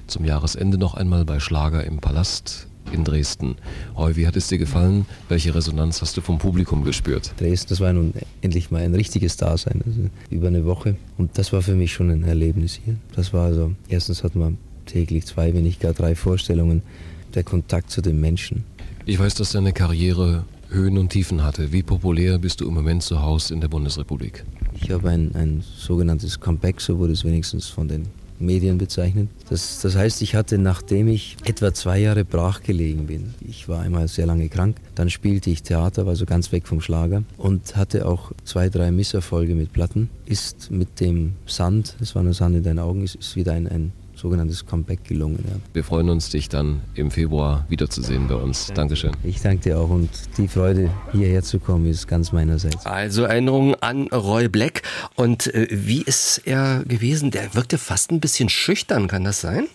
zum Jahresende noch einmal bei Schlager im Palast in Dresden. Heu, wie hat es dir gefallen? Welche Resonanz hast du vom Publikum gespürt? Dresden, das war nun endlich mal ein richtiges Dasein, also über eine Woche. Und das war für mich schon ein Erlebnis hier. Das war also, erstens hatten wir täglich zwei, wenn nicht gar drei Vorstellungen, der Kontakt zu den Menschen. Ich weiß, dass deine Karriere Höhen und Tiefen hatte. Wie populär bist du im Moment zu Hause in der Bundesrepublik? Ich habe ein, ein sogenanntes Comeback, so wurde es wenigstens von den Medien bezeichnet. Das, das heißt, ich hatte, nachdem ich etwa zwei Jahre brach gelegen bin, ich war einmal sehr lange krank, dann spielte ich Theater, war so ganz weg vom Schlager und hatte auch zwei, drei Misserfolge mit Platten. Ist mit dem Sand, es war nur Sand in deinen Augen, ist, ist wieder ein, ein sogenanntes Comeback gelungen. Ja. Wir freuen uns, dich dann im Februar wiederzusehen bei uns. Danke. Dankeschön. Ich danke dir auch und die Freude, hierher zu kommen, ist ganz meinerseits. Also Erinnerungen an Roy Black. Und äh, wie ist er gewesen? Der wirkte fast ein bisschen schüchtern, kann das sein?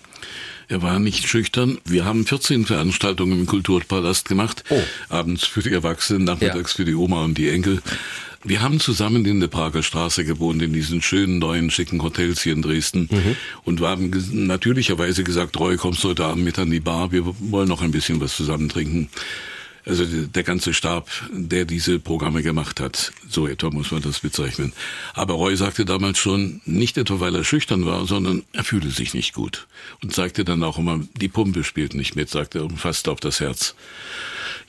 Er war nicht schüchtern. Wir haben 14 Veranstaltungen im Kulturpalast gemacht. Oh. Abends für die Erwachsenen, nachmittags ja. für die Oma und die Enkel. Wir haben zusammen in der Prager Straße gewohnt, in diesen schönen, neuen, schicken Hotels hier in Dresden. Mhm. Und wir haben natürlicherweise gesagt, Roy, kommst du heute Abend mit an die Bar, wir wollen noch ein bisschen was zusammen trinken. Also der ganze Stab, der diese Programme gemacht hat, so etwa muss man das bezeichnen. Aber Roy sagte damals schon, nicht etwa weil er schüchtern war, sondern er fühle sich nicht gut. Und sagte dann auch immer, die Pumpe spielt nicht mit, sagte er und fasste auf das Herz.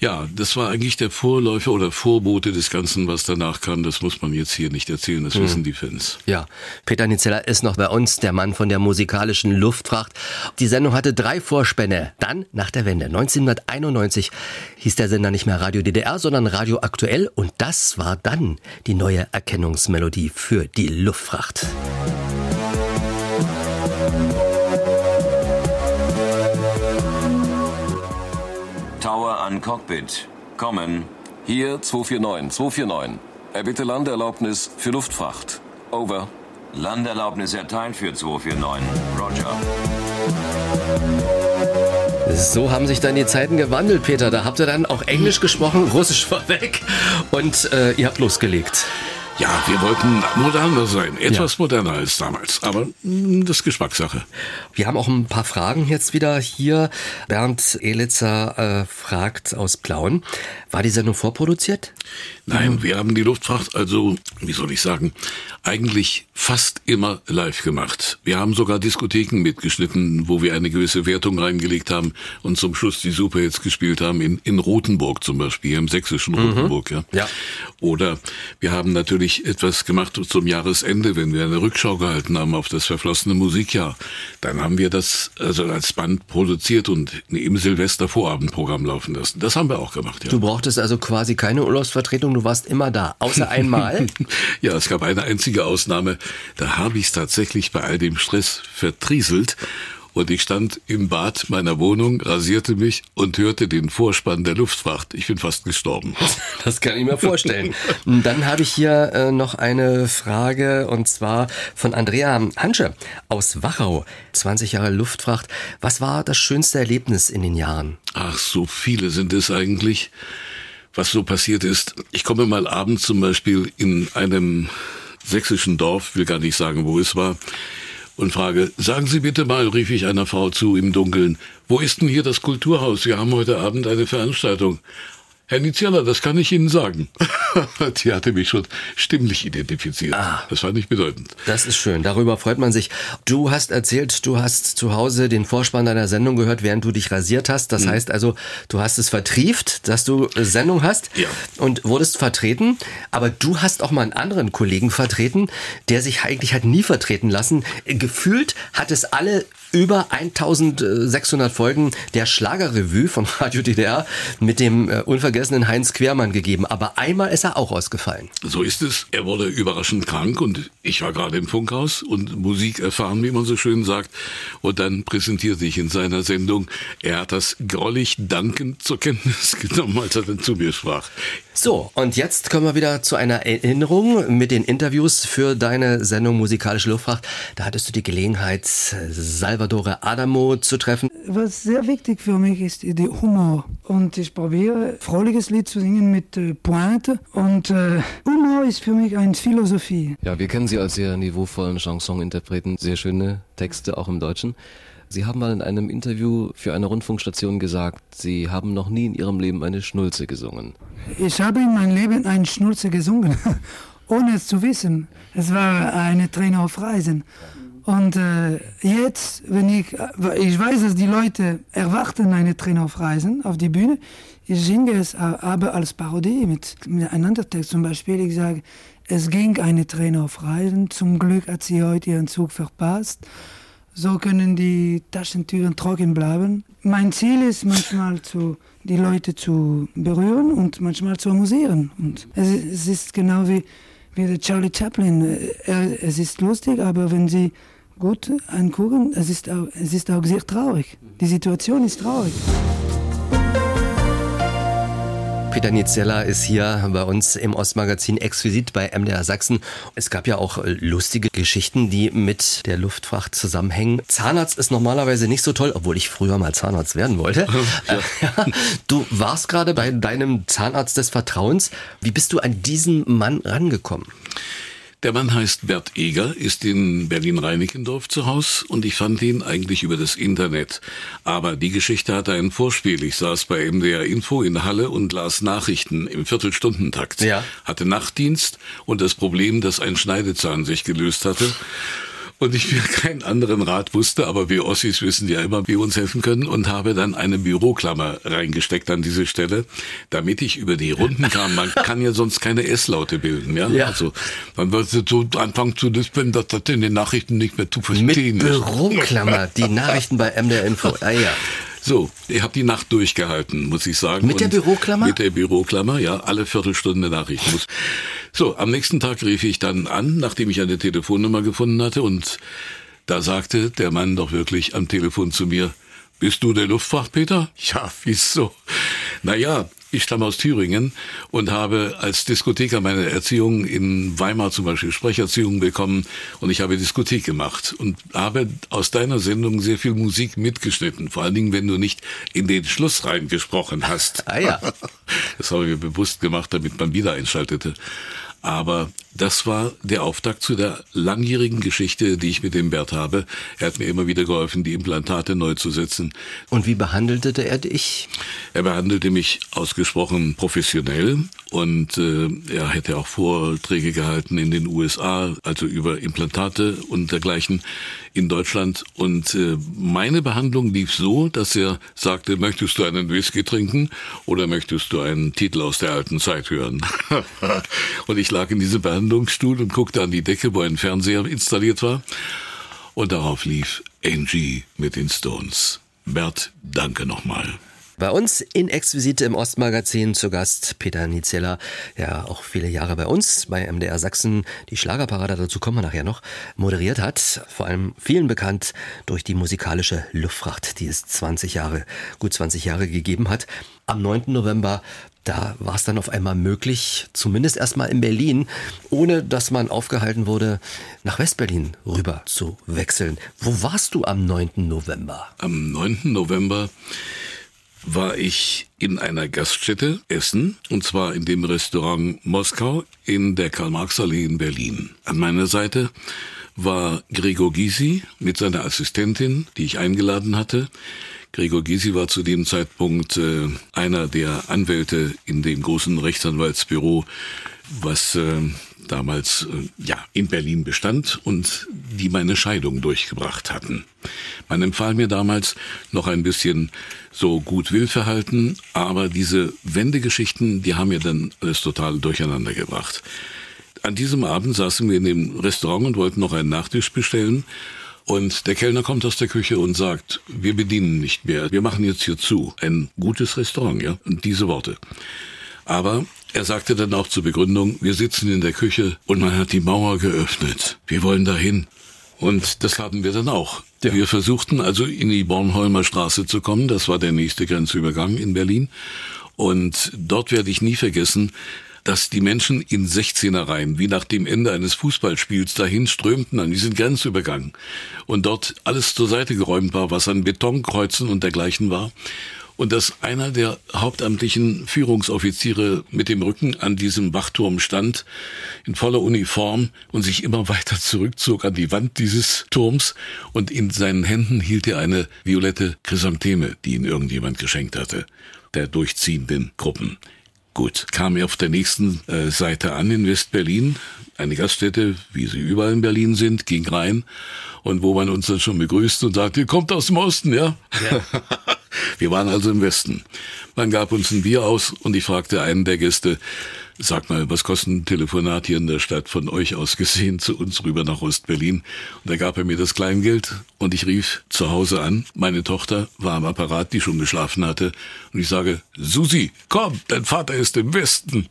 Ja, das war eigentlich der Vorläufer oder Vorbote des Ganzen, was danach kam. Das muss man jetzt hier nicht erzählen, das mhm. wissen die Fans. Ja, Peter Nizella ist noch bei uns, der Mann von der musikalischen Luftfracht. Die Sendung hatte drei Vorspänne. Dann, nach der Wende, 1991, hieß der Sender nicht mehr Radio DDR, sondern Radio Aktuell. Und das war dann die neue Erkennungsmelodie für die Luftfracht. an Cockpit. Kommen. Hier 249, 249. Erbitte Landerlaubnis für Luftfracht. Over. Landerlaubnis erteilt für 249. Roger. So haben sich dann die Zeiten gewandelt, Peter. Da habt ihr dann auch Englisch gesprochen, Russisch vorweg und äh, ihr habt losgelegt. Ja, wir wollten moderner sein, etwas ja. moderner als damals, aber mh, das ist Geschmackssache. Wir haben auch ein paar Fragen jetzt wieder hier. Bernd Elitzer äh, fragt aus Plauen, war die Sendung vorproduziert? Nein, wir haben die Luftfracht also, wie soll ich sagen, eigentlich fast immer live gemacht. Wir haben sogar Diskotheken mitgeschnitten, wo wir eine gewisse Wertung reingelegt haben und zum Schluss die Superhits gespielt haben, in, in Rothenburg zum Beispiel, im sächsischen mhm. Rothenburg. Ja. ja. Oder wir haben natürlich etwas gemacht zum Jahresende, wenn wir eine Rückschau gehalten haben auf das verflossene Musikjahr. Dann haben wir das also als Band produziert und im Silvestervorabendprogramm laufen lassen. Das haben wir auch gemacht. Ja. Du brauchtest also quasi keine Urlaubsvertretung, du warst immer da, außer einmal. [LAUGHS] ja, es gab eine einzige Ausnahme. Da habe ich es tatsächlich bei all dem Stress vertrieselt und ich stand im Bad meiner Wohnung, rasierte mich und hörte den Vorspann der Luftfracht. Ich bin fast gestorben. [LAUGHS] Das kann ich mir vorstellen. Dann habe ich hier äh, noch eine Frage und zwar von Andrea Hansche aus Wachau. 20 Jahre Luftfracht. Was war das schönste Erlebnis in den Jahren? Ach, so viele sind es eigentlich. Was so passiert ist, ich komme mal abends zum Beispiel in einem sächsischen Dorf, will gar nicht sagen, wo es war, und frage, sagen Sie bitte mal, rief ich einer Frau zu im Dunkeln, wo ist denn hier das Kulturhaus? Wir haben heute Abend eine Veranstaltung. Herr Niziala, das kann ich Ihnen sagen. [LAUGHS] Die hatte mich schon stimmlich identifiziert. Ah, das fand ich bedeutend. Das ist schön, darüber freut man sich. Du hast erzählt, du hast zu Hause den Vorspann deiner Sendung gehört, während du dich rasiert hast. Das mhm. heißt also, du hast es vertrieft, dass du Sendung hast ja. und wurdest vertreten. Aber du hast auch mal einen anderen Kollegen vertreten, der sich eigentlich hat nie vertreten lassen. Gefühlt hat es alle über 1600 Folgen der Schlagerrevue von Radio DDR mit dem äh, unvergessenen Heinz Quermann gegeben. Aber einmal ist er auch ausgefallen. So ist es. Er wurde überraschend krank und ich war gerade im Funkhaus und Musik erfahren, wie man so schön sagt. Und dann präsentierte ich in seiner Sendung, er hat das grollig dankend zur Kenntnis [LAUGHS] genommen, als er dann zu mir sprach. So, und jetzt kommen wir wieder zu einer Erinnerung mit den Interviews für deine Sendung Musikalische Luftfracht. Da hattest du die Gelegenheit, Salvatore Adamo zu treffen. Was sehr wichtig für mich ist, der Humor. Und ich probiere, fröhliches Lied zu singen mit äh, Pointe. Und äh, Humor ist für mich eine Philosophie. Ja, wir kennen Sie als sehr niveauvollen Chanson-Interpreten. Sehr schöne Texte, auch im Deutschen. Sie haben mal in einem Interview für eine Rundfunkstation gesagt, Sie haben noch nie in Ihrem Leben eine Schnulze gesungen. Ich habe in meinem Leben eine Schnulze gesungen, [LAUGHS] ohne es zu wissen. Es war eine Träne auf Reisen. Und äh, jetzt, wenn ich, ich weiß, dass die Leute erwarten eine Träne auf Reisen auf die Bühne, ich singe es aber als Parodie mit, mit einem anderen Text. Zum Beispiel, ich sage, es ging eine Träne auf Reisen, zum Glück hat sie heute ihren Zug verpasst. So können die Taschentüren trocken bleiben. Mein Ziel ist manchmal zu, die Leute zu berühren und manchmal zu amüsieren. Und es, es ist genau wie, wie der Charlie Chaplin. Er, es ist lustig, aber wenn Sie gut angucken, es ist, auch, es ist auch sehr traurig. Die Situation ist traurig. Peter Nitzella ist hier bei uns im Ostmagazin exquisit bei MDR Sachsen. Es gab ja auch lustige Geschichten, die mit der Luftfracht zusammenhängen. Zahnarzt ist normalerweise nicht so toll, obwohl ich früher mal Zahnarzt werden wollte. [LAUGHS] Ja. [LAUGHS] Du warst gerade bei deinem Zahnarzt des Vertrauens. Wie bist du an diesen Mann rangekommen? Der Mann heißt Bert Eger, ist in Berlin-Reinickendorf zu Haus und ich fand ihn eigentlich über das Internet. Aber die Geschichte hatte ein Vorspiel. Ich saß bei MDR Info in Halle und las Nachrichten im Viertelstundentakt. Ja. Hatte Nachtdienst und das Problem, dass ein Schneidezahn sich gelöst hatte und ich mir keinen anderen Rat wusste, aber wir Ossis wissen ja immer, wie wir uns helfen können und habe dann eine Büroklammer reingesteckt an diese Stelle, damit ich über die Runden kam. Man [LAUGHS] kann ja sonst keine S-Laute bilden, ja? ja. Also, man wird so anfangen zu lispeln, dass das in den Nachrichten nicht mehr zu verstehen Mit ist. Büroklammer, die [LAUGHS] Nachrichten bei MDR Info. Ah ja. So, ich habe die Nacht durchgehalten, muss ich sagen. Mit der Büroklammer? Mit der Büroklammer, ja, alle Viertelstunde Nachrichten. So, am nächsten Tag rief ich dann an, nachdem ich eine Telefonnummer gefunden hatte und da sagte der Mann doch wirklich am Telefon zu mir, bist du der Luftfracht, Peter? [LAUGHS] Ja, wieso? Naja, ich stamme aus Thüringen und habe als Diskotheker meine Erziehung in Weimar zum Beispiel Sprecherziehung bekommen und ich habe Diskothek gemacht und habe aus deiner Sendung sehr viel Musik mitgeschnitten. Vor allen Dingen, wenn du nicht in den Schluss reingesprochen hast. Ah ja. [LAUGHS] Das habe ich mir bewusst gemacht, damit man wieder einschaltete. Aber das war der Auftakt zu der langjährigen Geschichte, die ich mit dem Bert habe. Er hat mir immer wieder geholfen, die Implantate neu zu setzen. Und wie behandelte er dich? Er behandelte mich ausgesprochen professionell und äh, er hätte auch Vorträge gehalten in den USA, also über Implantate und dergleichen in Deutschland. Und äh, meine Behandlung lief so, dass er sagte, möchtest du einen Whisky trinken oder möchtest du einen Titel aus der alten Zeit hören? [LAUGHS] und ich lag in diesem Behandlungsstuhl und guckte an die Decke, wo ein Fernseher installiert war. Und darauf lief Angie mit den Stones. Bert, danke nochmal. Bei uns in Exquisite im Ostmagazin zu Gast Peter Nizella, ja auch viele Jahre bei uns bei MDR Sachsen die Schlagerparade, dazu kommen wir nachher noch, moderiert hat. Vor allem vielen bekannt durch die musikalische Luftfracht, die es 20 Jahre, gut 20 Jahre gegeben hat. Am 9. November da war es dann auf einmal möglich, zumindest erstmal in Berlin, ohne dass man aufgehalten wurde, nach Westberlin rüber zu wechseln. Wo warst du am 9. November? Am 9. November war ich in einer Gaststätte essen, und zwar in dem Restaurant Moskau in der Karl-Marx-Allee in Berlin. An meiner Seite war Gregor Gysi mit seiner Assistentin, die ich eingeladen hatte. Gregor Gysi war zu dem Zeitpunkt äh, einer der Anwälte in dem großen Rechtsanwaltsbüro, was äh, damals äh, ja in Berlin bestand und die meine Scheidung durchgebracht hatten. Man empfahl mir damals noch ein bisschen so gut Willverhalten, aber diese Wendegeschichten, die haben mir dann alles total durcheinander gebracht. An diesem Abend saßen wir in dem Restaurant und wollten noch einen Nachtisch bestellen. Und der Kellner kommt aus der Küche und sagt, wir bedienen nicht mehr, wir machen jetzt hier zu. Ein gutes Restaurant, ja. Und diese Worte. Aber er sagte dann auch zur Begründung, wir sitzen in der Küche und man hat die Mauer geöffnet. Wir wollen dahin. Und das haben wir dann auch. Ja. Wir versuchten also in die Bornholmer Straße zu kommen. Das war der nächste Grenzübergang in Berlin. Und dort werde ich nie vergessen, dass die Menschen in 16er Reihen, wie nach dem Ende eines Fußballspiels, dahin strömten an diesen Grenzübergang. Und dort alles zur Seite geräumt war, was an Betonkreuzen und dergleichen war. Und dass einer der hauptamtlichen Führungsoffiziere mit dem Rücken an diesem Wachturm stand, in voller Uniform und sich immer weiter zurückzog an die Wand dieses Turms. Und in seinen Händen hielt er eine violette Chrysantheme, die ihn irgendjemand geschenkt hatte, der durchziehenden Gruppen. Gut, kam er auf der nächsten äh, Seite an in Westberlin, eine Gaststätte, wie sie überall in Berlin sind, ging rein und wo man uns dann schon begrüßt und sagte, kommt aus dem Osten, ja? ja. [LAUGHS] Wir waren also im Westen. Man gab uns ein Bier aus und ich fragte einen der Gäste, sag mal, was kostet ein Telefonat hier in der Stadt von euch aus gesehen zu uns rüber nach Ostberlin? Und da gab er mir das Kleingeld und ich rief zu Hause an. Meine Tochter war am Apparat, die schon geschlafen hatte. Und ich sage, Susi, komm, dein Vater ist im Westen.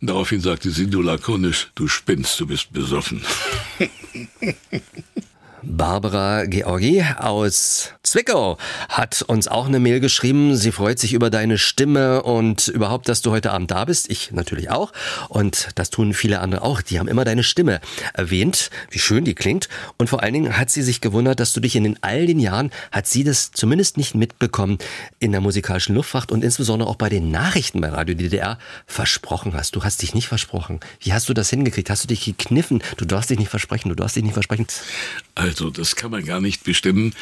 Und daraufhin sagte sie nur lakonisch, du spinnst, du bist besoffen. [LAUGHS] Barbara Georgi aus Zwickau hat uns auch eine Mail geschrieben. Sie freut sich über deine Stimme und überhaupt, dass du heute Abend da bist. Ich natürlich auch. Und das tun viele andere auch. Die haben immer deine Stimme erwähnt, wie schön die klingt. Und vor allen Dingen hat sie sich gewundert, dass du dich in den all den Jahren, hat sie das zumindest nicht mitbekommen, in der musikalischen Luftfracht und insbesondere auch bei den Nachrichten bei Radio DDR versprochen hast. Du hast dich nicht versprochen. Wie hast du das hingekriegt? Hast du dich gekniffen? Du darfst dich nicht versprechen. Du darfst dich nicht versprechen. Also, das kann man gar nicht bestimmen.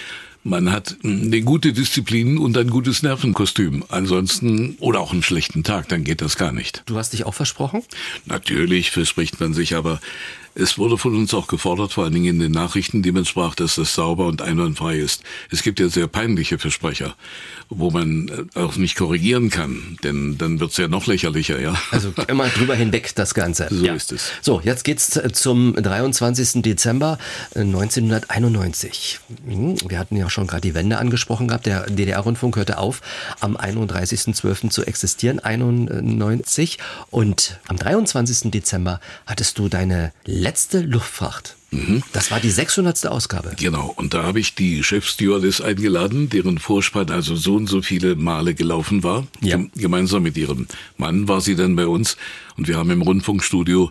Man hat eine gute Disziplin und ein gutes Nervenkostüm. Ansonsten, oder auch einen schlechten Tag, dann geht das gar nicht. Du hast dich auch versprochen? Natürlich verspricht man sich, aber es wurde von uns auch gefordert, vor allen Dingen in den Nachrichten, die man sprach, dass das sauber und einwandfrei ist. Es gibt ja sehr peinliche Versprecher, wo man äh, auch nicht korrigieren kann, denn dann wird's ja noch lächerlicher, ja. Also [LAUGHS] immer drüber hinweg das Ganze. So ja. ist es. So, jetzt geht's äh, zum 23. Dezember 1991. Äh, hm, wir hatten ja schon gerade die Wende angesprochen gehabt. Der DDR-Rundfunk hörte auf, am 31.12. zu existieren, 91. Und am 23. Dezember hattest du deine letzte Luftfracht Mhm. Das war die 600. Ausgabe. Genau, und da habe ich die Chefstewardess eingeladen, deren Vorspann also so und so viele Male gelaufen war. Ja. Gemeinsam mit ihrem Mann war sie dann bei uns und wir haben im Rundfunkstudio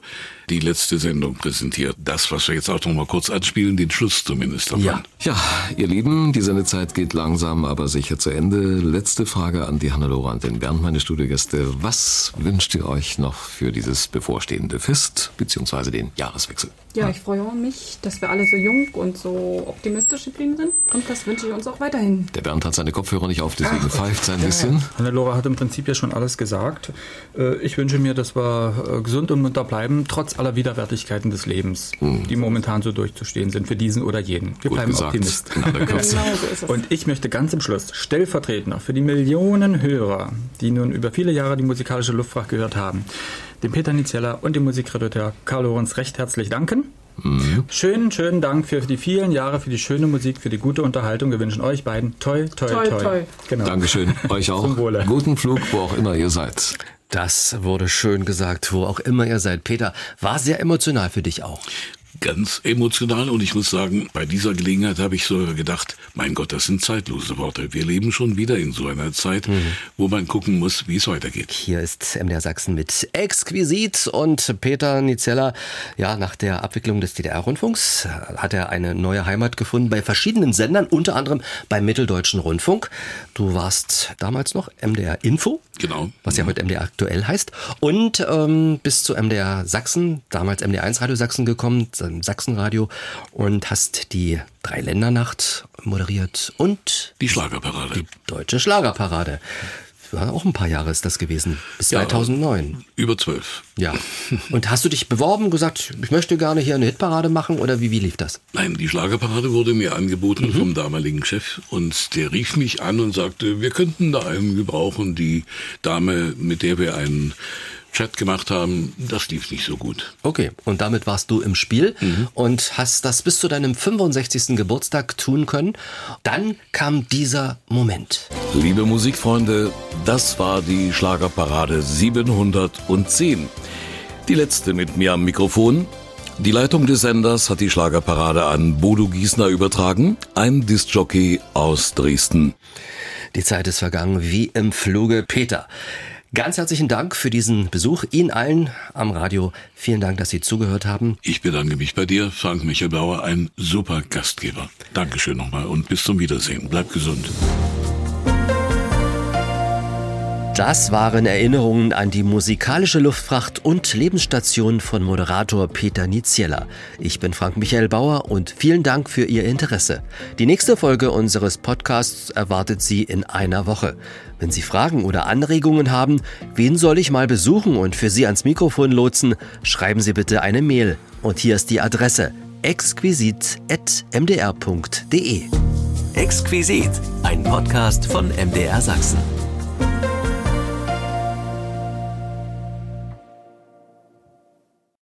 die letzte Sendung präsentiert. Das, was wir jetzt auch noch mal kurz anspielen, den Schluss zumindest davon. Ja. ja, ihr Lieben, die Sendezeit geht langsam, aber sicher zu Ende. Letzte Frage an die Hannelore und den Bernd, meine Studiogäste. Was wünscht ihr euch noch für dieses bevorstehende Fest bzw. den Jahreswechsel? Ja, ich freue mich, dass wir alle so jung und so optimistisch geblieben sind. Und das wünsche ich uns auch weiterhin. Der Bernd hat seine Kopfhörer nicht auf, deswegen pfeift sein bisschen. Hannelore hat im Prinzip ja schon alles gesagt. Äh, ich wünsche mir, dass wir äh, gesund und munter bleiben, trotz aller Widerwärtigkeiten des Lebens, die momentan so durchzustehen sind, für diesen oder jenen. Wir Gut bleiben gesagt. Optimist. [LAUGHS] Kürze. Genau so ist es. Und ich möchte ganz im Schluss stellvertretend auch für die Millionen Hörer, die nun über viele Jahre die musikalische Luftfracht gehört haben, dem Peter Niziella und dem Musikredakteur Karl Lorenz recht herzlich danken. Schönen, schönen Dank für die vielen Jahre, für die schöne Musik, für die gute Unterhaltung. Wir wünschen euch beiden toi, toi, toi. Toi, toi. Genau. Dankeschön, euch [LAUGHS] auch. Guten Flug, wo auch immer ihr seid. Das wurde schön gesagt, wo auch immer ihr seid. Peter, war sehr emotional für dich auch. Ganz emotional und ich muss sagen, bei dieser Gelegenheit habe ich so gedacht, mein Gott, das sind zeitlose Worte. Wir leben schon wieder in so einer Zeit, wo man gucken muss, wie es weitergeht. Hier ist MDR Sachsen mit Exquisit und Peter Nizella. Ja, nach der Abwicklung des DDR-Rundfunks hat er eine neue Heimat gefunden bei verschiedenen Sendern, unter anderem beim Mitteldeutschen Rundfunk. Du warst damals noch MDR Info. Genau. Was ja heute MDR aktuell heißt. Und ähm, bis zu MDR Sachsen, damals MDR 1 Radio Sachsen gekommen, Sachsenradio und hast die Dreiländernacht moderiert und Die Schlagerparade. die Deutsche Schlagerparade. War auch ein paar Jahre ist das gewesen, bis Ja. 2009. Über zwölf. Ja. Und hast du dich beworben, gesagt, ich möchte gerne hier eine Hitparade machen oder wie, wie lief das? Nein, die Schlagerparade wurde mir angeboten vom damaligen Chef und der rief mich an und sagte, wir könnten da einen gebrauchen. Die Dame, mit der wir einen Chat gemacht haben, das lief nicht so gut. Okay, und damit warst du im Spiel und hast das bis zu deinem 65. Geburtstag tun können. Dann kam dieser Moment. Liebe Musikfreunde, das war die Schlagerparade 710. Die letzte mit mir am Mikrofon. Die Leitung des Senders hat die Schlagerparade an Bodo Giesner übertragen, ein Diskjockey aus Dresden. Die Zeit ist vergangen wie im Fluge. Peter, ganz herzlichen Dank für diesen Besuch. Ihnen allen am Radio. Vielen Dank, dass Sie zugehört haben. Ich bedanke mich bei dir, Frank Michael Bauer, ein super Gastgeber. Dankeschön nochmal und bis zum Wiedersehen. Bleib gesund. Das waren Erinnerungen an die musikalische Luftfracht und Lebensstation von Moderator Peter Niziella. Ich bin Frank Michael Bauer und vielen Dank für Ihr Interesse. Die nächste Folge unseres Podcasts erwartet Sie in einer Woche. Wenn Sie Fragen oder Anregungen haben, wen soll ich mal besuchen und für Sie ans Mikrofon lotsen, schreiben Sie bitte eine Mail. Und hier ist die Adresse exquisit.mdr.de. Exquisit, ein Podcast von MDR Sachsen.